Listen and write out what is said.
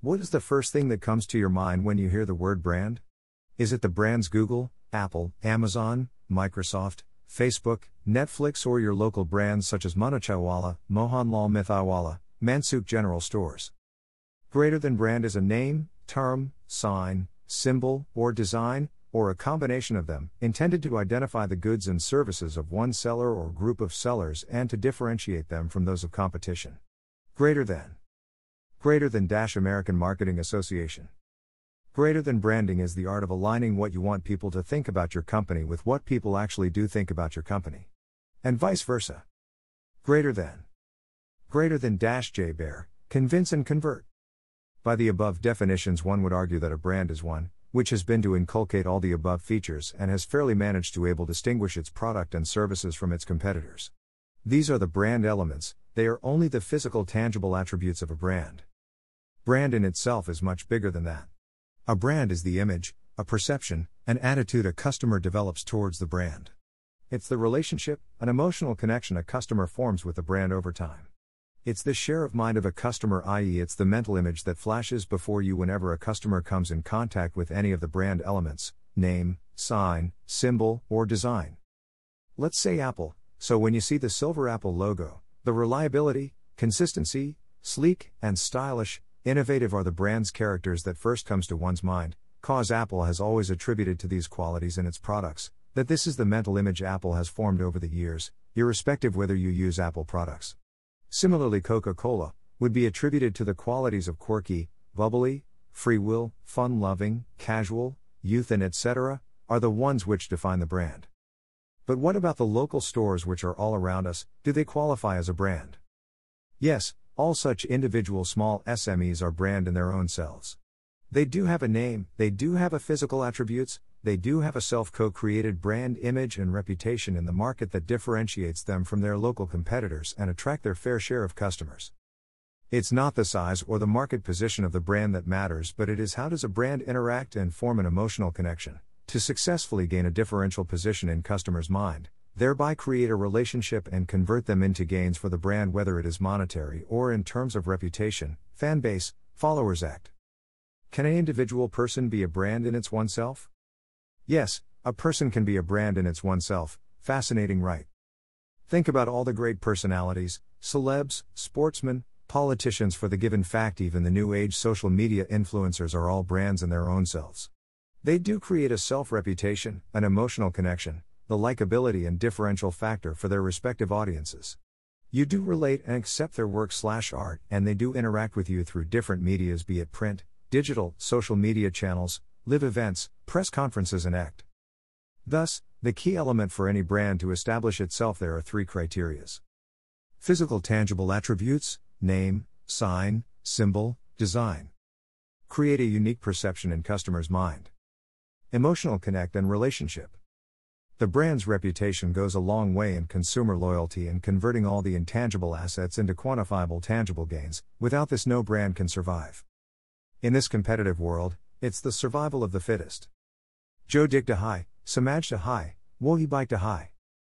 What is the first thing that comes to your mind when you hear the word brand? Is it the brands Google, Apple, Amazon, Microsoft, Facebook, Netflix, or your local brands such as Manachaiwala, Mohanlal Mithaiwala, Mansukh General Stores? Greater than brand is a name, term, sign, symbol, or design, or a combination of them, intended to identify the goods and services of one seller or group of sellers and to differentiate them from those of competition. Greater than. Greater than Dash American Marketing Association. Greater than branding is the art of aligning what you want people to think about your company with what people actually do think about your company. And vice versa. Greater than. Greater than Dash Jay Baer, convince and convert. By the above definitions, one would argue that a brand is one, which has been to inculcate all the above features and has fairly managed to able distinguish its product and services from its competitors. These are the brand elements, they are only the physical tangible attributes of a brand. Brand in itself is much bigger than that. A brand is the image, a perception, an attitude a customer develops towards the brand. It's the relationship, an emotional connection a customer forms with the brand over time. It's the share of mind of a customer, i.e., it's the mental image that flashes before you whenever a customer comes in contact with any of the brand elements name, sign, symbol, or design. Let's say Apple, so when you see the silver Apple logo, the reliability, consistency, sleek, and stylish, innovative are the brand's characters that first comes to one's mind, cause Apple has always attributed to these qualities in its products, that this is the mental image Apple has formed over the years, irrespective whether you use Apple products. Similarly, Coca Cola would be attributed to the qualities of quirky, bubbly, free will, fun loving, casual, youth, and etc., are the ones which define the brand. But what about the local stores which are all around us? Do they qualify as a brand? Yes, all such individual small SMEs are brand in their own selves. They do have a name, they do have a physical attributes, they do have a self co created brand image and reputation in the market that differentiates them from their local competitors and attract their fair share of customers. It's not the size or the market position of the brand that matters, but it is how does a brand interact and form an emotional connection to successfully gain a differential position in customers' mind, thereby create a relationship and convert them into gains for the brand whether it is monetary or in terms of reputation, fan base, followers act. Can an individual person be a brand in its oneself? Yes, a person can be a brand in its oneself, fascinating, right? Think about all the great personalities, celebs, sportsmen, politicians for the given fact, even the new age social media influencers are all brands in their own selves. They do create a self reputation, an emotional connection, the likability and differential factor for their respective audiences. You do relate and accept their work slash art, and they do interact with you through different medias, be it print, digital, social media channels, live events, press conferences, and act. Thus, the key element for any brand to establish itself there are three criterias physical tangible attributes, name, sign, symbol, design. Create a unique perception in customers' mind. Emotional connect and relationship. The brand's reputation goes a long way in consumer loyalty and converting all the intangible assets into quantifiable tangible gains. Without this, no brand can survive. In this competitive world, it's the survival of the fittest. Joe high, Samaj high, Wohi Bike high.